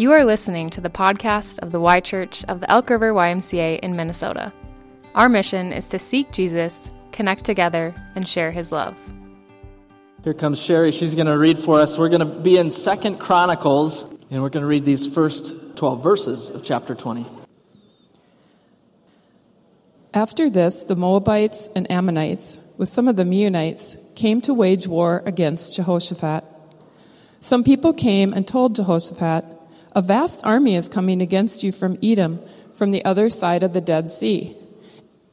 You are listening to the podcast of the Y Church of the Elk River YMCA in Minnesota. Our mission is to seek Jesus, connect together, and share his love. Here comes Sherry. She's going to read for us. We're going to be in Second Chronicles, and we're going to read these first 12 verses of chapter 20. After this, the Moabites and Ammonites, with some of the Meunites, came to wage war against Jehoshaphat. Some people came and told Jehoshaphat, A vast army is coming against you from Edom, from the other side of the Dead Sea.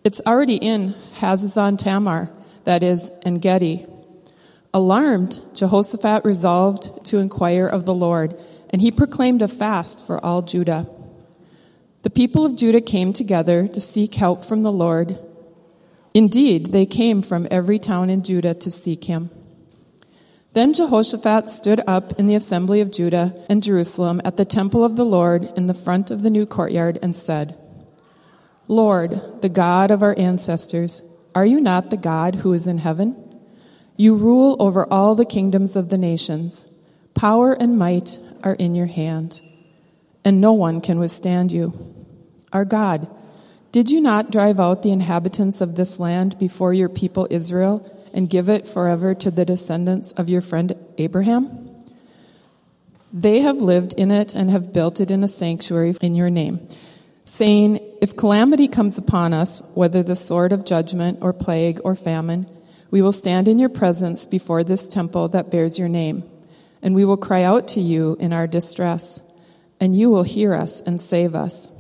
It's already in Hazezon Tamar, that is, En Gedi. Alarmed, Jehoshaphat resolved to inquire of the Lord, and he proclaimed a fast for all Judah. The people of Judah came together to seek help from the Lord. Indeed, they came from every town in Judah to seek him. Then Jehoshaphat stood up in the assembly of Judah and Jerusalem at the temple of the Lord in the front of the new courtyard and said, Lord, the God of our ancestors, are you not the God who is in heaven? You rule over all the kingdoms of the nations. Power and might are in your hand, and no one can withstand you. Our God, did you not drive out the inhabitants of this land before your people Israel? And give it forever to the descendants of your friend Abraham? They have lived in it and have built it in a sanctuary in your name, saying, If calamity comes upon us, whether the sword of judgment or plague or famine, we will stand in your presence before this temple that bears your name, and we will cry out to you in our distress, and you will hear us and save us.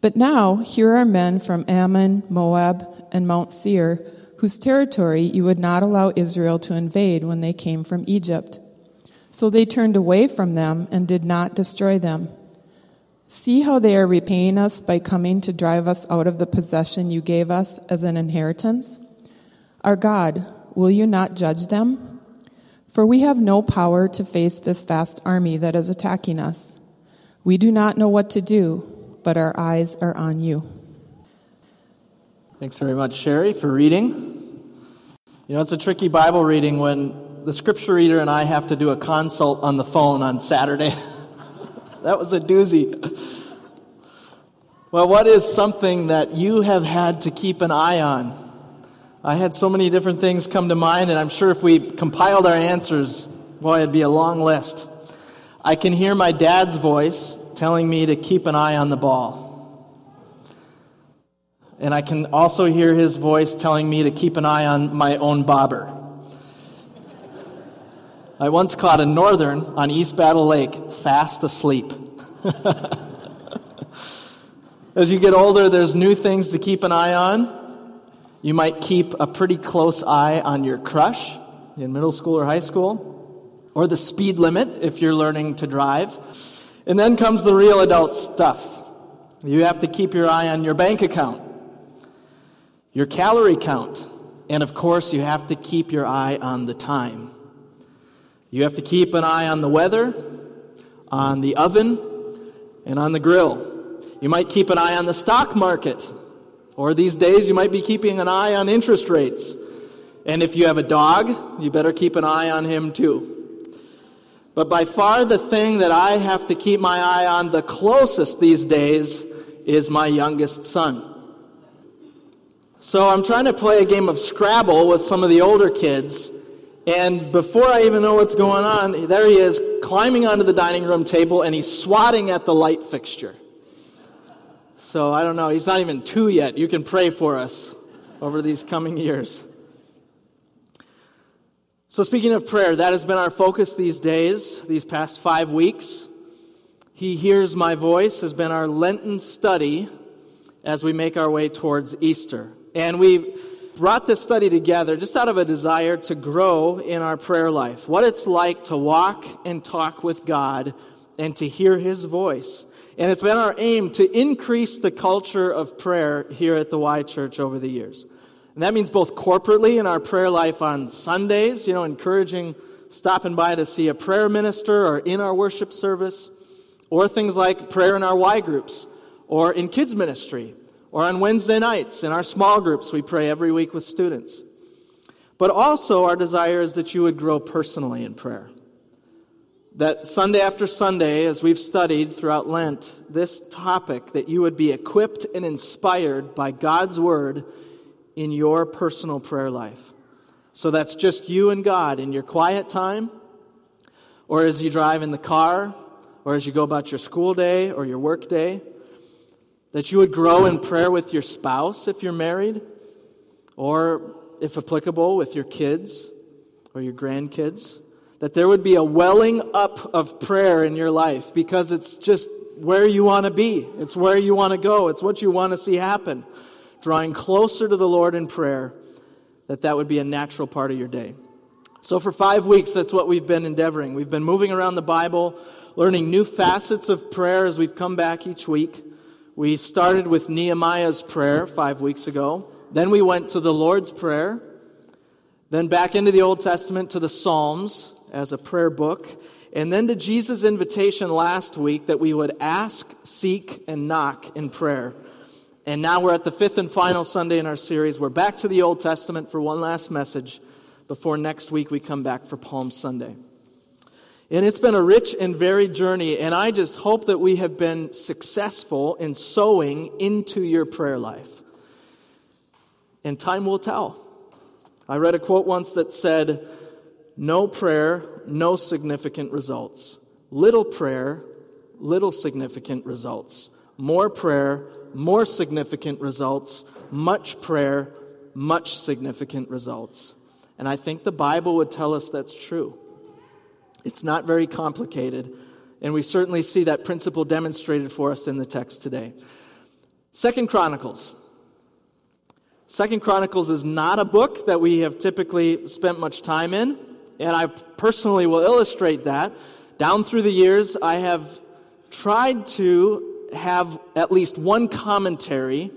But now, here are men from Ammon, Moab, and Mount Seir whose territory you would not allow Israel to invade when they came from Egypt. So they turned away from them and did not destroy them. See how they are repaying us by coming to drive us out of the possession you gave us as an inheritance? Our God, will you not judge them? For we have no power to face this vast army that is attacking us. We do not know what to do, but our eyes are on you. Thanks very much, Sherry, for reading. You know, it's a tricky Bible reading when the scripture reader and I have to do a consult on the phone on Saturday. that was a doozy. Well, what is something that you have had to keep an eye on? I had so many different things come to mind, and I'm sure if we compiled our answers, boy, it'd be a long list. I can hear my dad's voice telling me to keep an eye on the ball. And I can also hear his voice telling me to keep an eye on my own bobber. I once caught a northern on East Battle Lake fast asleep. As you get older, there's new things to keep an eye on. You might keep a pretty close eye on your crush in middle school or high school, or the speed limit if you're learning to drive. And then comes the real adult stuff. You have to keep your eye on your bank account your calorie count, and of course, you have to keep your eye on the time. You have to keep an eye on the weather, on the oven, and on the grill. You might keep an eye on the stock market, or these days you might be keeping an eye on interest rates. And if you have a dog, you better keep an eye on him too. But by far the thing that I have to keep my eye on the closest these days is my youngest son. So I'm trying to play a game of Scrabble with some of the older kids. And before I even know what's going on, there he is climbing onto the dining room table and he's swatting at the light fixture. So I don't know, he's not even two yet. You can pray for us over these coming years. So, speaking of prayer, that has been our focus these days, these past five weeks. He Hears My Voice has been our Lenten study as we make our way towards Easter. And we brought this study together just out of a desire to grow in our prayer life. What it's like to walk and talk with God and to hear His voice. And it's been our aim to increase the culture of prayer here at the Y Church over the years. And that means both corporately in our prayer life on Sundays, you know, encouraging stopping by to see a prayer minister or in our worship service, or things like prayer in our Y groups, or in kids ministry, or on Wednesday nights in our small groups, we pray every week with students. But also, our desire is that you would grow personally in prayer. that Sunday after Sunday, as we've studied throughout Lent, this topic, that you would be equipped and inspired by God's Word in your personal prayer life. So that's just you and God in your quiet time, or as you drive in the car, or as you go about your school day or your work day. That you would grow in prayer with your spouse if you're married, or if applicable, with your kids or your grandkids. That there would be a welling up of prayer in your life because it's just where you want to be. It's where you want to go. It's what you want to see happen. Drawing closer to the Lord in prayer, that that would be a natural part of your day. So for five weeks, that's what we've been endeavoring. We've been moving around the Bible, learning new facets of prayer as we've come back each week. We started with Nehemiah's prayer five weeks ago. Then we went to the Lord's Prayer. Then back into the Old Testament to the Psalms as a prayer book. And then to Jesus' invitation last week that we would ask, seek, and knock in prayer. And now we're at the fifth and final Sunday in our series. We're back to the Old Testament for one last message before next week we come back for Palm Sunday. And it's been a rich and varied journey, and I just hope that we have been successful in sowing into your prayer life. And time will tell. I read a quote once that said, No prayer, no significant results. Little prayer, little significant results. More prayer, more significant results. Much prayer, much significant results. And I think the Bible would tell us that's true. It's not very complicated, and we certainly see that principle demonstrated for us in the text today. Second Chronicles. Second Chronicles is not a book that we have typically spent much time in, and I personally will illustrate that. Down through the years, I have tried to have at least one commentary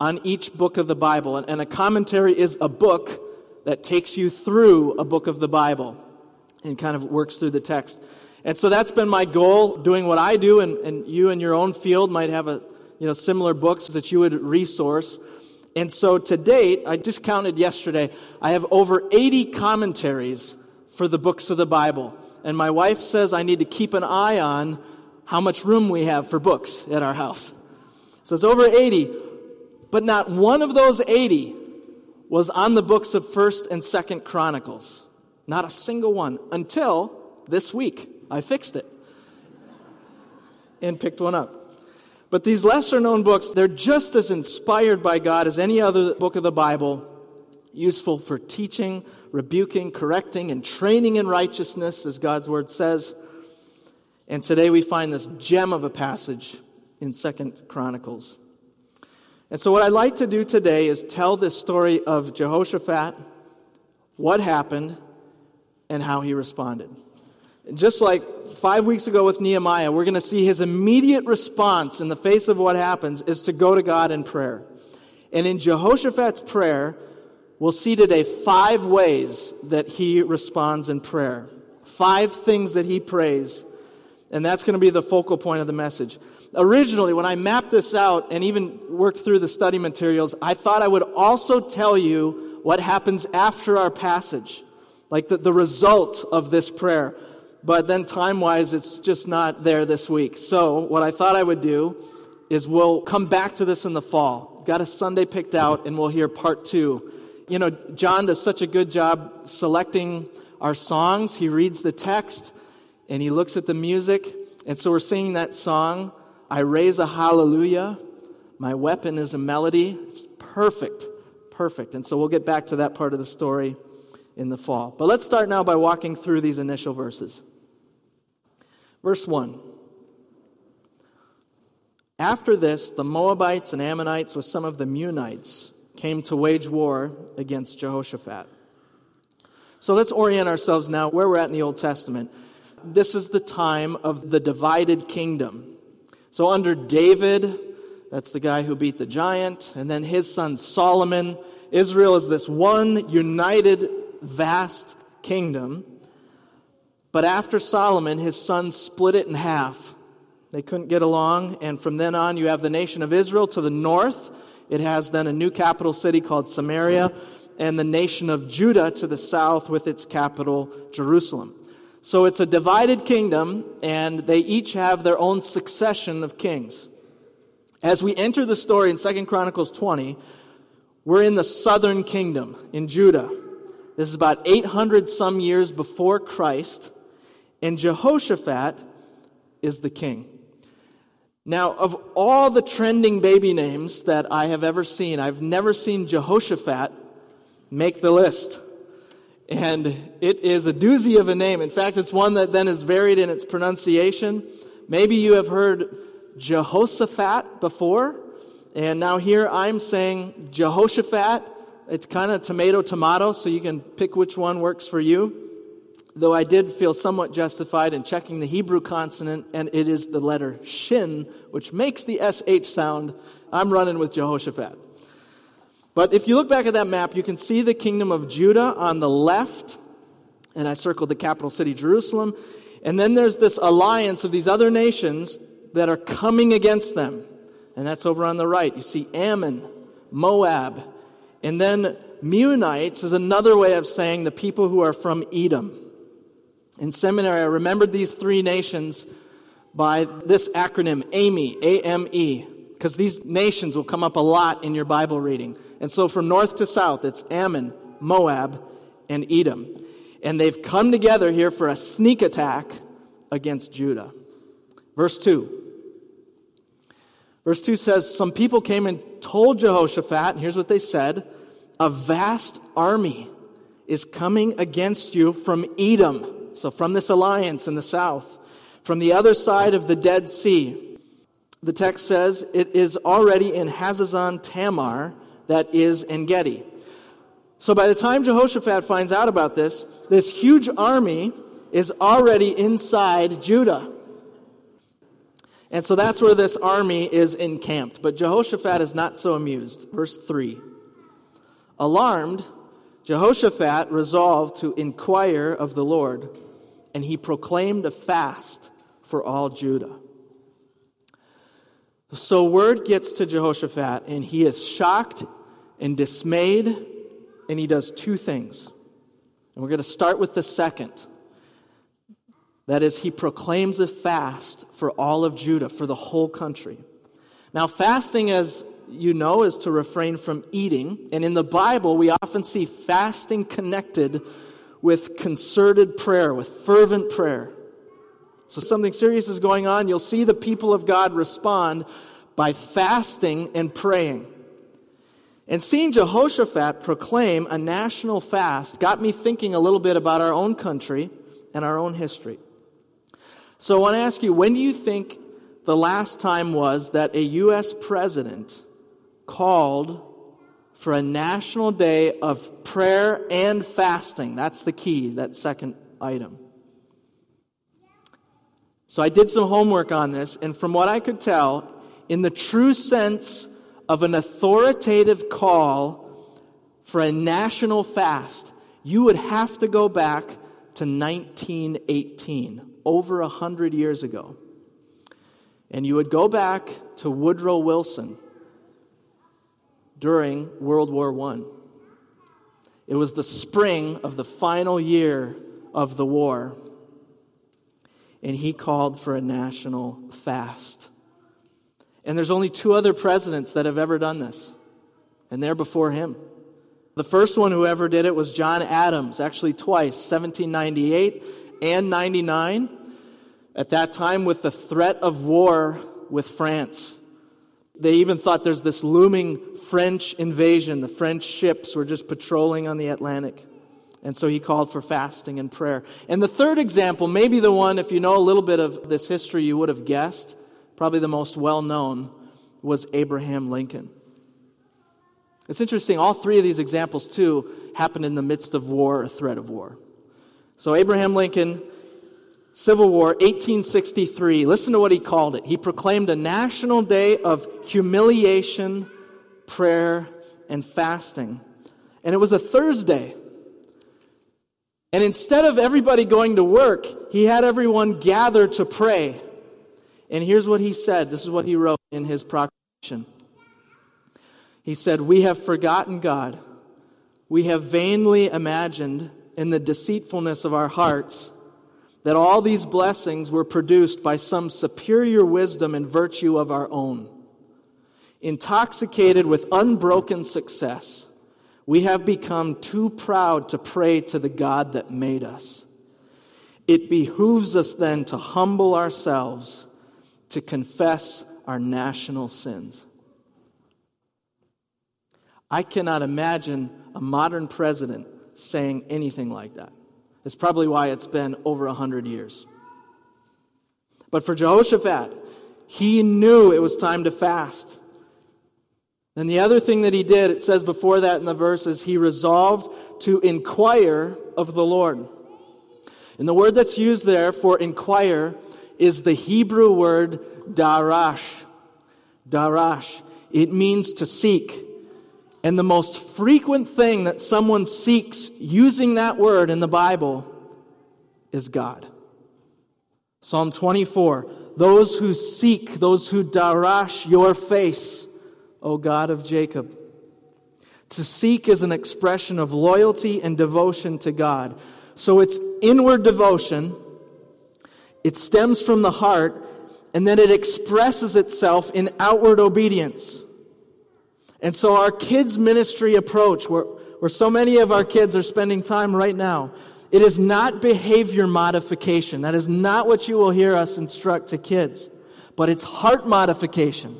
on each book of the Bible, and a commentary is a book that takes you through a book of the Bible and kind of works through the text. And so that's been my goal, doing what I do, and, and you in your own field might have a, you know, similar books that you would resource. And so to date, I just counted yesterday, I have over 80 commentaries for the books of the Bible. And my wife says I need to keep an eye on how much room we have for books at our house. So it's over 80. But not one of those 80 was on the books of 1st and 2nd Chronicles. Not a single one until this week. I fixed it and picked one up. But these lesser known books, they're just as inspired by God as any other book of the Bible, useful for teaching, rebuking, correcting, and training in righteousness, as God's word says. And today we find this gem of a passage in Second Chronicles. And so, what I'd like to do today is tell this story of Jehoshaphat, what happened, and how he responded. Just like five weeks ago with Nehemiah, we're going to see his immediate response in the face of what happens is to go to God in prayer. And in Jehoshaphat's prayer, we'll see today five ways that he responds in prayer. Five things that he prays. And that's going to be the focal point of the message. Originally, when I mapped this out and even worked through the study materials, I thought I would also tell you what happens after our passage like the, the result of this prayer. But then time wise, it's just not there this week. So what I thought I would do is we'll come back to this in the fall. Got a Sunday picked out and we'll hear part two. You know, John does such a good job selecting our songs. He reads the text and he looks at the music. And so we're singing that song, I raise a hallelujah. My weapon is a melody. It's perfect, perfect. And so we'll get back to that part of the story in the fall. But let's start now by walking through these initial verses. Verse 1. After this, the Moabites and Ammonites with some of the Meunites came to wage war against Jehoshaphat. So let's orient ourselves now where we're at in the Old Testament. This is the time of the divided kingdom. So under David, that's the guy who beat the giant, and then his son Solomon, Israel is this one united vast kingdom. But after Solomon, his sons split it in half. They couldn't get along, and from then on, you have the nation of Israel to the north. It has then a new capital city called Samaria, and the nation of Judah to the south with its capital, Jerusalem. So it's a divided kingdom, and they each have their own succession of kings. As we enter the story in 2 Chronicles 20, we're in the southern kingdom in Judah. This is about 800 some years before Christ, and Jehoshaphat is the king. Now, of all the trending baby names that I have ever seen, I've never seen Jehoshaphat make the list. And it is a doozy of a name. In fact, it's one that then is varied in its pronunciation. Maybe you have heard Jehoshaphat before. And now here I'm saying Jehoshaphat. It's kind of tomato tomato, so you can pick which one works for you. Though I did feel somewhat justified in checking the Hebrew consonant, and it is the letter shin, which makes the SH sound. I'm running with Jehoshaphat. But if you look back at that map, you can see the kingdom of Judah on the left, and I circled the capital city, Jerusalem. And then there's this alliance of these other nations that are coming against them. And that's over on the right. You see Ammon, Moab, and then Meunites is another way of saying the people who are from Edom. In seminary, I remembered these three nations by this acronym, AME, A-M-E, because these nations will come up a lot in your Bible reading. And so from north to south, it's Ammon, Moab, and Edom. And they've come together here for a sneak attack against Judah. Verse 2. Verse 2 says, Some people came and told Jehoshaphat, and here's what they said A vast army is coming against you from Edom, so from this alliance in the south, from the other side of the Dead Sea. The text says, It is already in Hazezon Tamar that is En Gedi. So by the time Jehoshaphat finds out about this, this huge army is already inside Judah. And so that's where this army is encamped. But Jehoshaphat is not so amused. Verse 3. Alarmed, Jehoshaphat resolved to inquire of the Lord, and he proclaimed a fast for all Judah. So word gets to Jehoshaphat, and he is shocked and dismayed, and he does two things. And we're going to start with the second. That is, he proclaims a fast for all of Judah, for the whole country. Now, fasting, as you know, is to refrain from eating. And in the Bible, we often see fasting connected with concerted prayer, with fervent prayer. So, something serious is going on. You'll see the people of God respond by fasting and praying. And seeing Jehoshaphat proclaim a national fast got me thinking a little bit about our own country and our own history. So I want to ask you, when do you think the last time was that a U.S. president called for a national day of prayer and fasting? That's the key, that second item. So I did some homework on this, and from what I could tell, in the true sense of an authoritative call for a national fast, you would have to go back to 1918, over a hundred years ago. And you would go back to Woodrow Wilson during World War I. It was the spring of the final year of the war, and he called for a national fast. And there's only two other presidents that have ever done this, and they're before him. The first one who ever did it was John Adams, actually twice, 1798 and 99. At that time, with the threat of war with France. They even thought there's this looming French invasion. The French ships were just patrolling on the Atlantic. And so he called for fasting and prayer. And the third example, maybe the one, if you know a little bit of this history, you would have guessed probably the most well known, was Abraham Lincoln. It's interesting, all three of these examples, too, happened in the midst of war or threat of war. So, Abraham Lincoln, Civil War, 1863, listen to what he called it. He proclaimed a national day of humiliation, prayer, and fasting. And it was a Thursday. And instead of everybody going to work, he had everyone gather to pray. And here's what he said. This is what he wrote in his proclamation. He said, We have forgotten God. We have vainly imagined in the deceitfulness of our hearts that all these blessings were produced by some superior wisdom and virtue of our own. Intoxicated with unbroken success, we have become too proud to pray to the God that made us. It behooves us then to humble ourselves, to confess our national sins. I cannot imagine a modern president saying anything like that. It's probably why it's been over a hundred years. But for Jehoshaphat, he knew it was time to fast. And the other thing that he did, it says before that in the verses, he resolved to inquire of the Lord. And the word that's used there for inquire is the Hebrew word darash. Darash. It means to seek. And the most frequent thing that someone seeks using that word in the Bible is God. Psalm 24 Those who seek, those who darash your face, O God of Jacob. To seek is an expression of loyalty and devotion to God. So it's inward devotion, it stems from the heart, and then it expresses itself in outward obedience. And so, our kids' ministry approach, where, where so many of our kids are spending time right now, it is not behavior modification. That is not what you will hear us instruct to kids, but it's heart modification.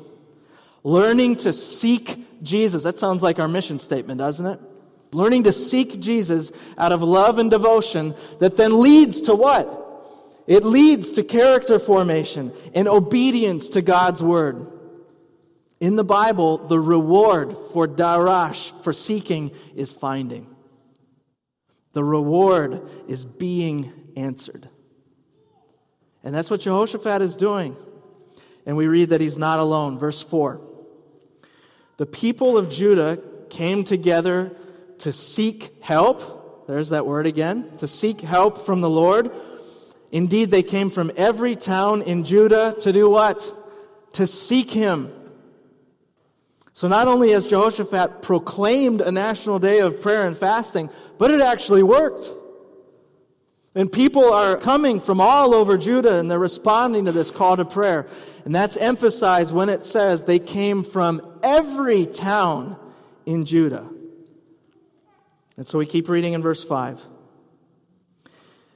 Learning to seek Jesus. That sounds like our mission statement, doesn't it? Learning to seek Jesus out of love and devotion that then leads to what? It leads to character formation and obedience to God's word. In the Bible, the reward for darash, for seeking, is finding. The reward is being answered. And that's what Jehoshaphat is doing. And we read that he's not alone. Verse 4. The people of Judah came together to seek help. There's that word again. To seek help from the Lord. Indeed, they came from every town in Judah to do what? To seek him. So not only has Jehoshaphat proclaimed a national day of prayer and fasting, but it actually worked. And people are coming from all over Judah and they're responding to this call to prayer. And that's emphasized when it says they came from every town in Judah. And so we keep reading in verse 5.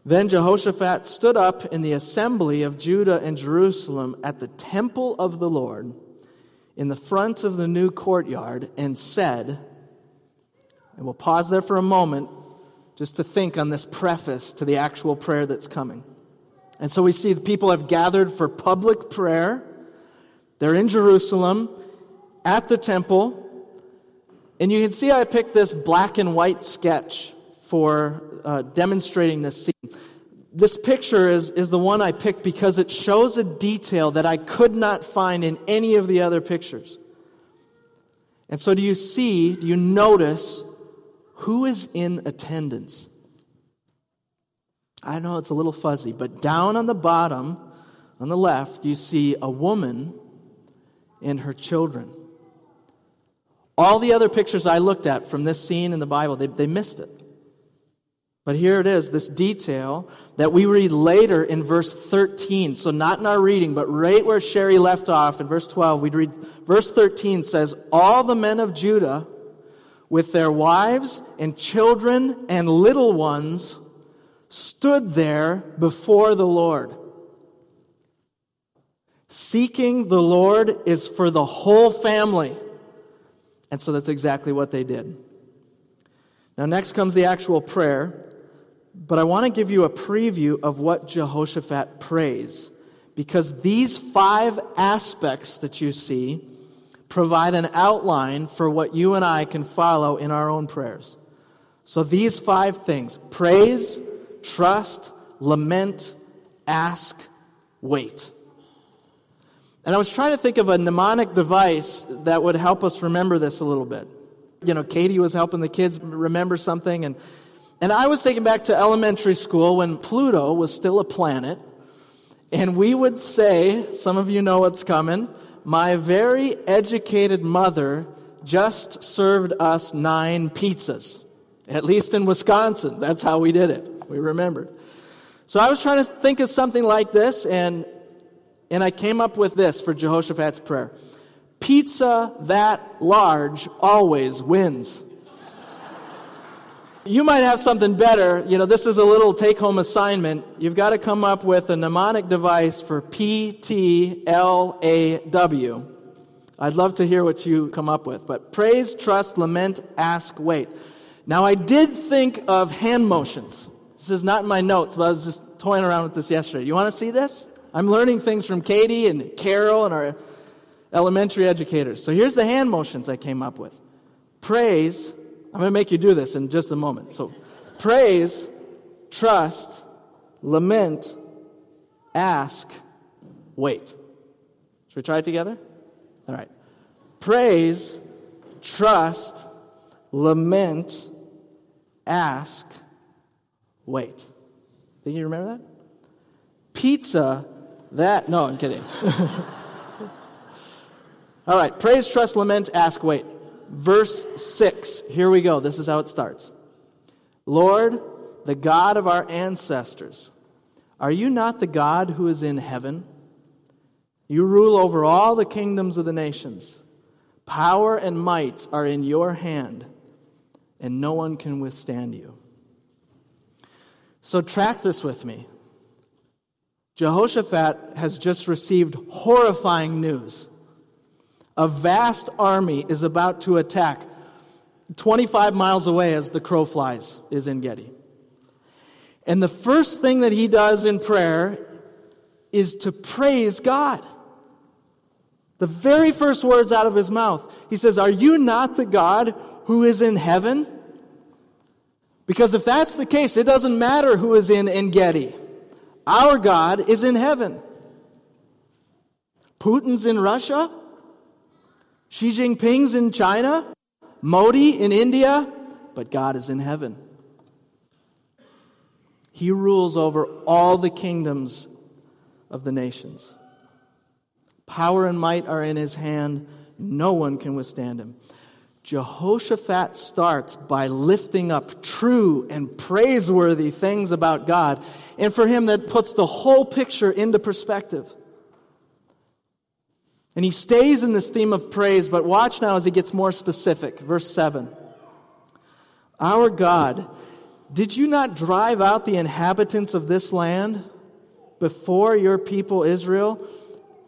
Then Jehoshaphat stood up in the assembly of Judah and Jerusalem at the temple of the Lord in the front of the new courtyard and said, and we'll pause there for a moment just to think on this preface to the actual prayer that's coming. And so we see the people have gathered for public prayer. They're in Jerusalem at the temple. And you can see I picked this black and white sketch for uh, demonstrating this scene. This picture is, is the one I picked because it shows a detail that I could not find in any of the other pictures. And so, do you see, do you notice who is in attendance? I know it's a little fuzzy, but down on the bottom, on the left, you see a woman and her children. All the other pictures I looked at from this scene in the Bible, they, they missed it. But here it is, this detail that we read later in verse 13. So not in our reading, but right where Sherry left off in verse 12, we'd read verse 13 says, All the men of Judah with their wives and children and little ones stood there before the Lord. Seeking the Lord is for the whole family. And so that's exactly what they did. Now, next comes the actual prayer. But I want to give you a preview of what Jehoshaphat prays, because these five aspects that you see provide an outline for what you and I can follow in our own prayers. So these five things praise, trust, lament, ask, wait. And I was trying to think of a mnemonic device that would help us remember this a little bit. You know, Katie was helping the kids remember something, and and I was taken back to elementary school when Pluto was still a planet. And we would say, some of you know what's coming, my very educated mother just served us nine pizzas. At least in Wisconsin. That's how we did it. We remembered. So I was trying to think of something like this, and, and I came up with this for Jehoshaphat's prayer Pizza that large always wins. You might have something better. You know, this is a little take home assignment. You've got to come up with a mnemonic device for P T L A W. I'd love to hear what you come up with. But praise, trust, lament, ask, wait. Now, I did think of hand motions. This is not in my notes, but I was just toying around with this yesterday. You want to see this? I'm learning things from Katie and Carol and our elementary educators. So here's the hand motions I came up with praise, I'm going to make you do this in just a moment. So, praise, trust, lament, ask, wait. Should we try it together? All right. Praise, trust, lament, ask, wait. Think you remember that? Pizza, that. No, I'm kidding. All right. Praise, trust, lament, ask, wait verse 6. Here we go. This is how it starts. Lord, the God of our ancestors, are you not the God who is in heaven? You rule over all the kingdoms of the nations. Power and might are in your hand, and no one can withstand you. So, track this with me. Jehoshaphat has just received horrifying news a vast army is about to attack 25 miles away as the crow flies is En Gedi. And the first thing that he does in prayer is to praise God. The very first words out of his mouth, he says, Are you not the God who is in heaven? Because if that's the case, it doesn't matter who is in Gedi. Our God is in heaven. Putin's in Russia. Xi Jinping's in China, Modi in India, but God is in heaven. He rules over all the kingdoms of the nations. Power and might are in his hand. No one can withstand him. Jehoshaphat starts by lifting up true and praiseworthy things about God. And for him, that puts the whole picture into perspective. And he stays in this theme of praise, but watch now as he gets more specific. Verse 7. Our God, did you not drive out the inhabitants of this land before your people Israel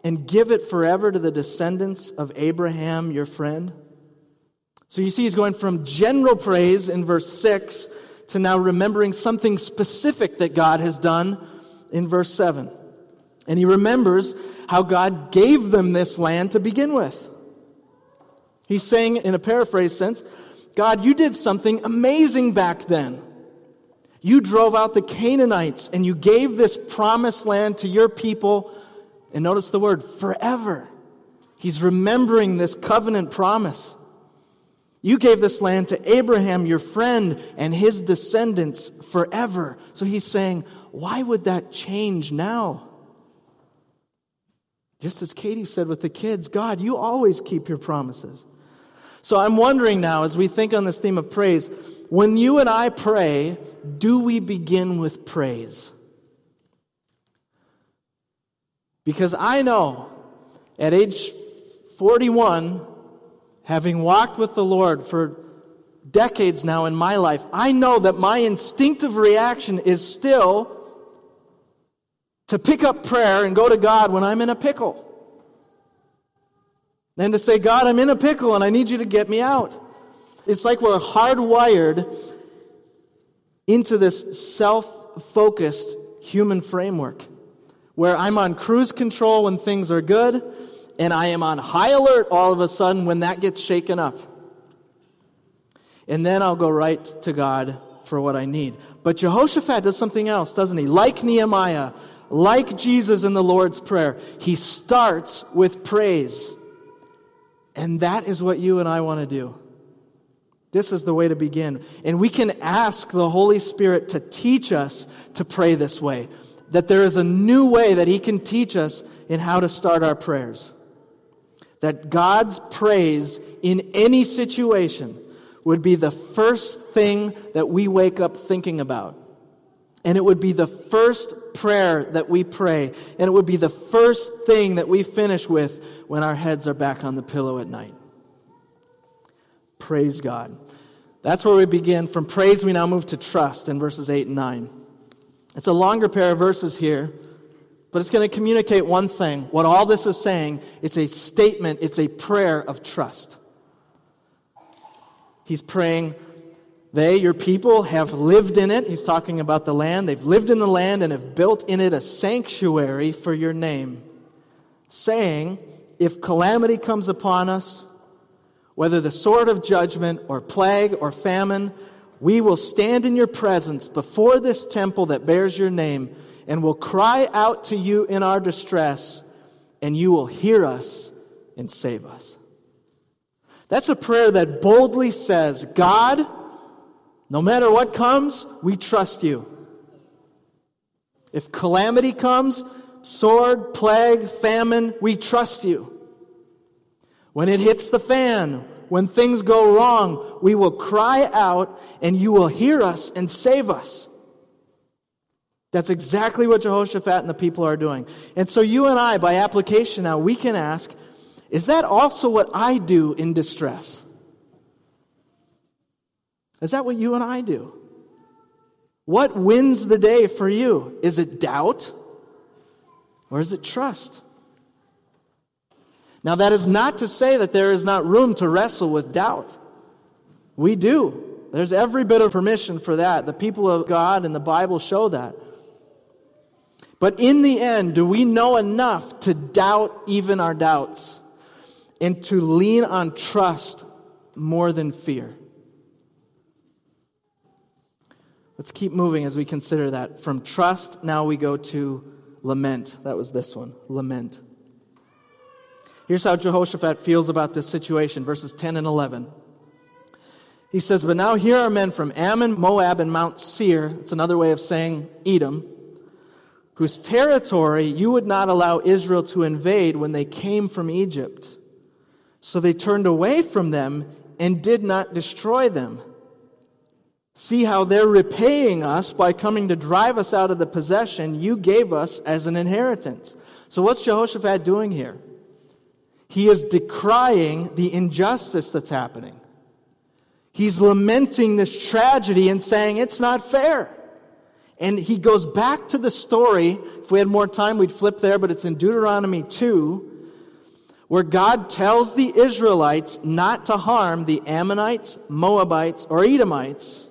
and give it forever to the descendants of Abraham, your friend? So you see, he's going from general praise in verse 6 to now remembering something specific that God has done in verse 7. And he remembers how God gave them this land to begin with. He's saying, in a paraphrase sense, God, you did something amazing back then. You drove out the Canaanites and you gave this promised land to your people. And notice the word forever. He's remembering this covenant promise. You gave this land to Abraham, your friend, and his descendants forever. So he's saying, why would that change now? Just as Katie said with the kids, God, you always keep your promises. So I'm wondering now, as we think on this theme of praise, when you and I pray, do we begin with praise? Because I know at age 41, having walked with the Lord for decades now in my life, I know that my instinctive reaction is still to pick up prayer and go to God when I'm in a pickle. And to say, God, I'm in a pickle and I need you to get me out. It's like we're hardwired into this self focused human framework where I'm on cruise control when things are good and I am on high alert all of a sudden when that gets shaken up. And then I'll go right to God for what I need. But Jehoshaphat does something else, doesn't he? Like Nehemiah, like Jesus in the Lord's Prayer, he starts with praise. And that is what you and I want to do. This is the way to begin. And we can ask the Holy Spirit to teach us to pray this way. That there is a new way that He can teach us in how to start our prayers. That God's praise in any situation would be the first thing that we wake up thinking about. And it would be the first prayer that we pray, and it would be the first thing that we finish with when our heads are back on the pillow at night. Praise God. That's where we begin. From praise, we now move to trust in verses 8 and 9. It's a longer pair of verses here, but it's going to communicate one thing. What all this is saying, it's a statement, it's a prayer of trust. He's praying, they, your people, have lived in it. He's talking about the land. They've lived in the land and have built in it a sanctuary for your name, saying, If calamity comes upon us, whether the sword of judgment or plague or famine, we will stand in your presence before this temple that bears your name and will cry out to you in our distress, and you will hear us and save us. That's a prayer that boldly says, God, no matter what comes, we trust you. If calamity comes, sword, plague, famine, we trust you. When it hits the fan, when things go wrong, we will cry out and you will hear us and save us. That's exactly what Jehoshaphat and the people are doing. And so you and I, by application now, we can ask, is that also what I do in distress? Is that what you and I do? What wins the day for you? Is it doubt or is it trust? Now, that is not to say that there is not room to wrestle with doubt. We do. There's every bit of permission for that. The people of God and the Bible show that. But in the end, do we know enough to doubt even our doubts and to lean on trust more than fear? Let's keep moving as we consider that. From trust, now we go to lament. That was this one lament. Here's how Jehoshaphat feels about this situation, verses 10 and 11. He says, But now here are men from Ammon, Moab, and Mount Seir. It's another way of saying Edom whose territory you would not allow Israel to invade when they came from Egypt. So they turned away from them and did not destroy them. See how they're repaying us by coming to drive us out of the possession you gave us as an inheritance. So, what's Jehoshaphat doing here? He is decrying the injustice that's happening. He's lamenting this tragedy and saying it's not fair. And he goes back to the story. If we had more time, we'd flip there, but it's in Deuteronomy 2, where God tells the Israelites not to harm the Ammonites, Moabites, or Edomites.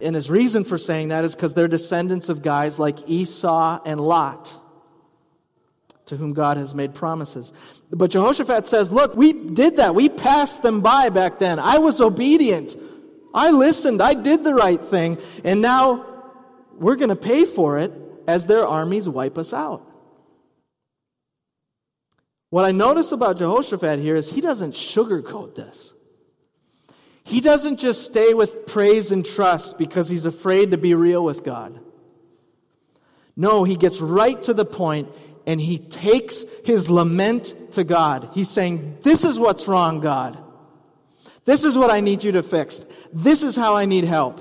And his reason for saying that is because they're descendants of guys like Esau and Lot, to whom God has made promises. But Jehoshaphat says, Look, we did that. We passed them by back then. I was obedient. I listened. I did the right thing. And now we're going to pay for it as their armies wipe us out. What I notice about Jehoshaphat here is he doesn't sugarcoat this. He doesn't just stay with praise and trust because he's afraid to be real with God. No, he gets right to the point and he takes his lament to God. He's saying, This is what's wrong, God. This is what I need you to fix. This is how I need help.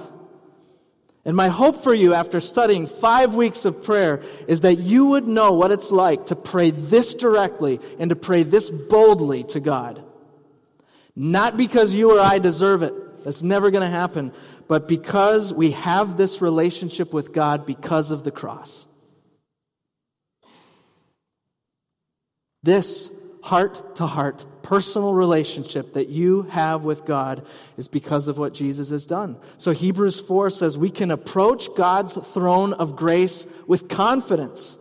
And my hope for you after studying five weeks of prayer is that you would know what it's like to pray this directly and to pray this boldly to God. Not because you or I deserve it. That's never going to happen. But because we have this relationship with God because of the cross. This heart to heart personal relationship that you have with God is because of what Jesus has done. So Hebrews 4 says we can approach God's throne of grace with confidence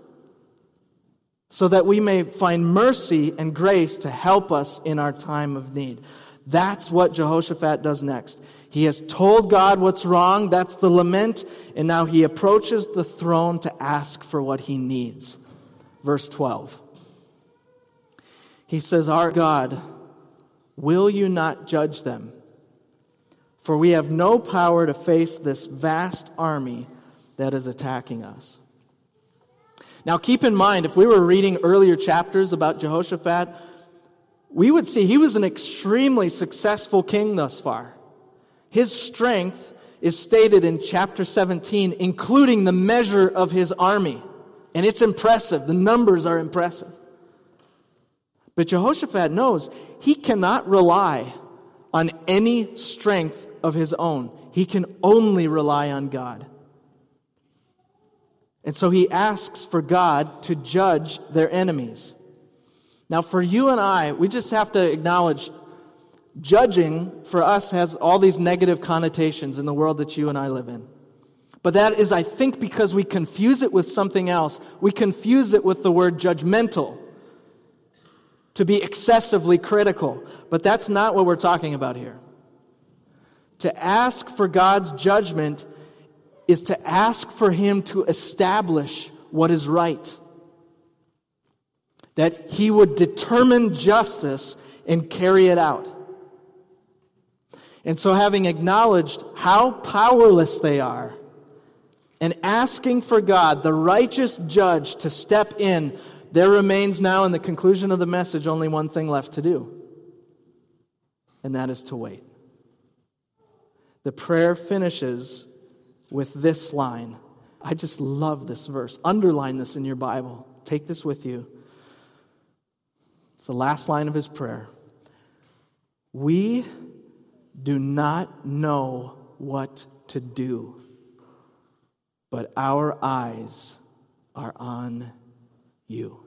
so that we may find mercy and grace to help us in our time of need. That's what Jehoshaphat does next. He has told God what's wrong, that's the lament, and now he approaches the throne to ask for what he needs. Verse 12. He says, Our God, will you not judge them? For we have no power to face this vast army that is attacking us. Now, keep in mind, if we were reading earlier chapters about Jehoshaphat, we would see he was an extremely successful king thus far. His strength is stated in chapter 17, including the measure of his army. And it's impressive. The numbers are impressive. But Jehoshaphat knows he cannot rely on any strength of his own. He can only rely on God. And so he asks for God to judge their enemies. Now, for you and I, we just have to acknowledge judging for us has all these negative connotations in the world that you and I live in. But that is, I think, because we confuse it with something else. We confuse it with the word judgmental to be excessively critical. But that's not what we're talking about here. To ask for God's judgment is to ask for Him to establish what is right. That He would determine justice and carry it out. And so, having acknowledged how powerless they are, and asking for God, the righteous judge, to step in, there remains now, in the conclusion of the message, only one thing left to do, and that is to wait. The prayer finishes with this line. I just love this verse. Underline this in your Bible. Take this with you. It's the last line of his prayer. We do not know what to do, but our eyes are on you.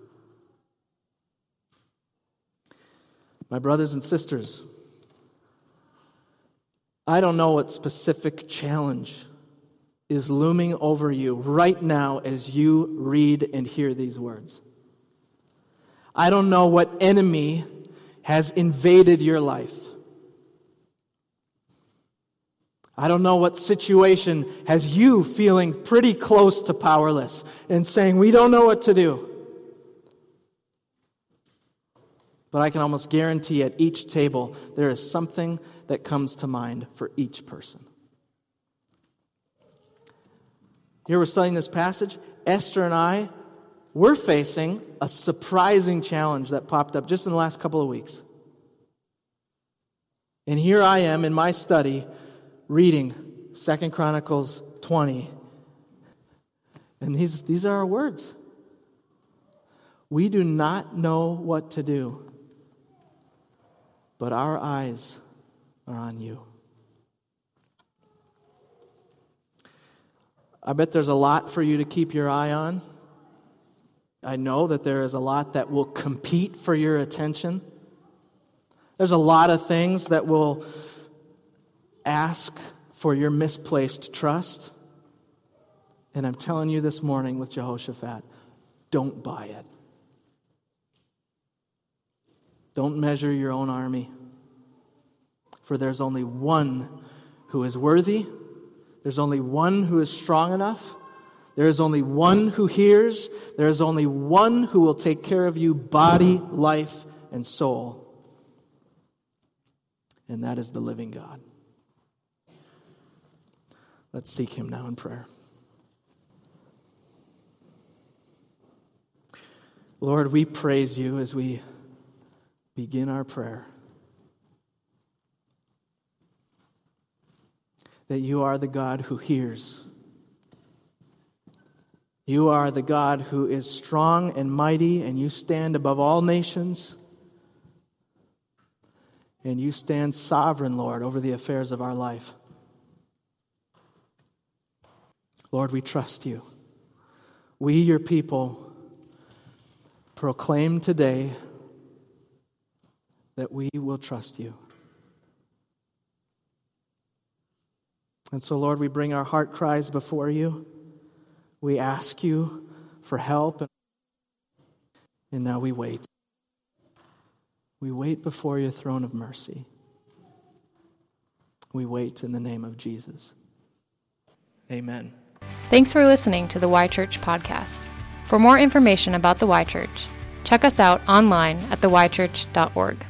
My brothers and sisters, I don't know what specific challenge is looming over you right now as you read and hear these words. I don't know what enemy has invaded your life. I don't know what situation has you feeling pretty close to powerless and saying, We don't know what to do. But I can almost guarantee at each table there is something that comes to mind for each person. Here we're studying this passage. Esther and I, we're facing a surprising challenge that popped up just in the last couple of weeks. And here I am in my study reading Second Chronicles 20. And these, these are our words. We do not know what to do, but our eyes are on you. I bet there's a lot for you to keep your eye on. I know that there is a lot that will compete for your attention. There's a lot of things that will ask for your misplaced trust. And I'm telling you this morning with Jehoshaphat don't buy it. Don't measure your own army. For there's only one who is worthy, there's only one who is strong enough. There is only one who hears. There is only one who will take care of you, body, life, and soul. And that is the living God. Let's seek him now in prayer. Lord, we praise you as we begin our prayer. That you are the God who hears. You are the God who is strong and mighty, and you stand above all nations. And you stand sovereign, Lord, over the affairs of our life. Lord, we trust you. We, your people, proclaim today that we will trust you. And so, Lord, we bring our heart cries before you. We ask you for help. And now we wait. We wait before your throne of mercy. We wait in the name of Jesus. Amen. Thanks for listening to the Y Church podcast. For more information about the Y Church, check us out online at theychurch.org.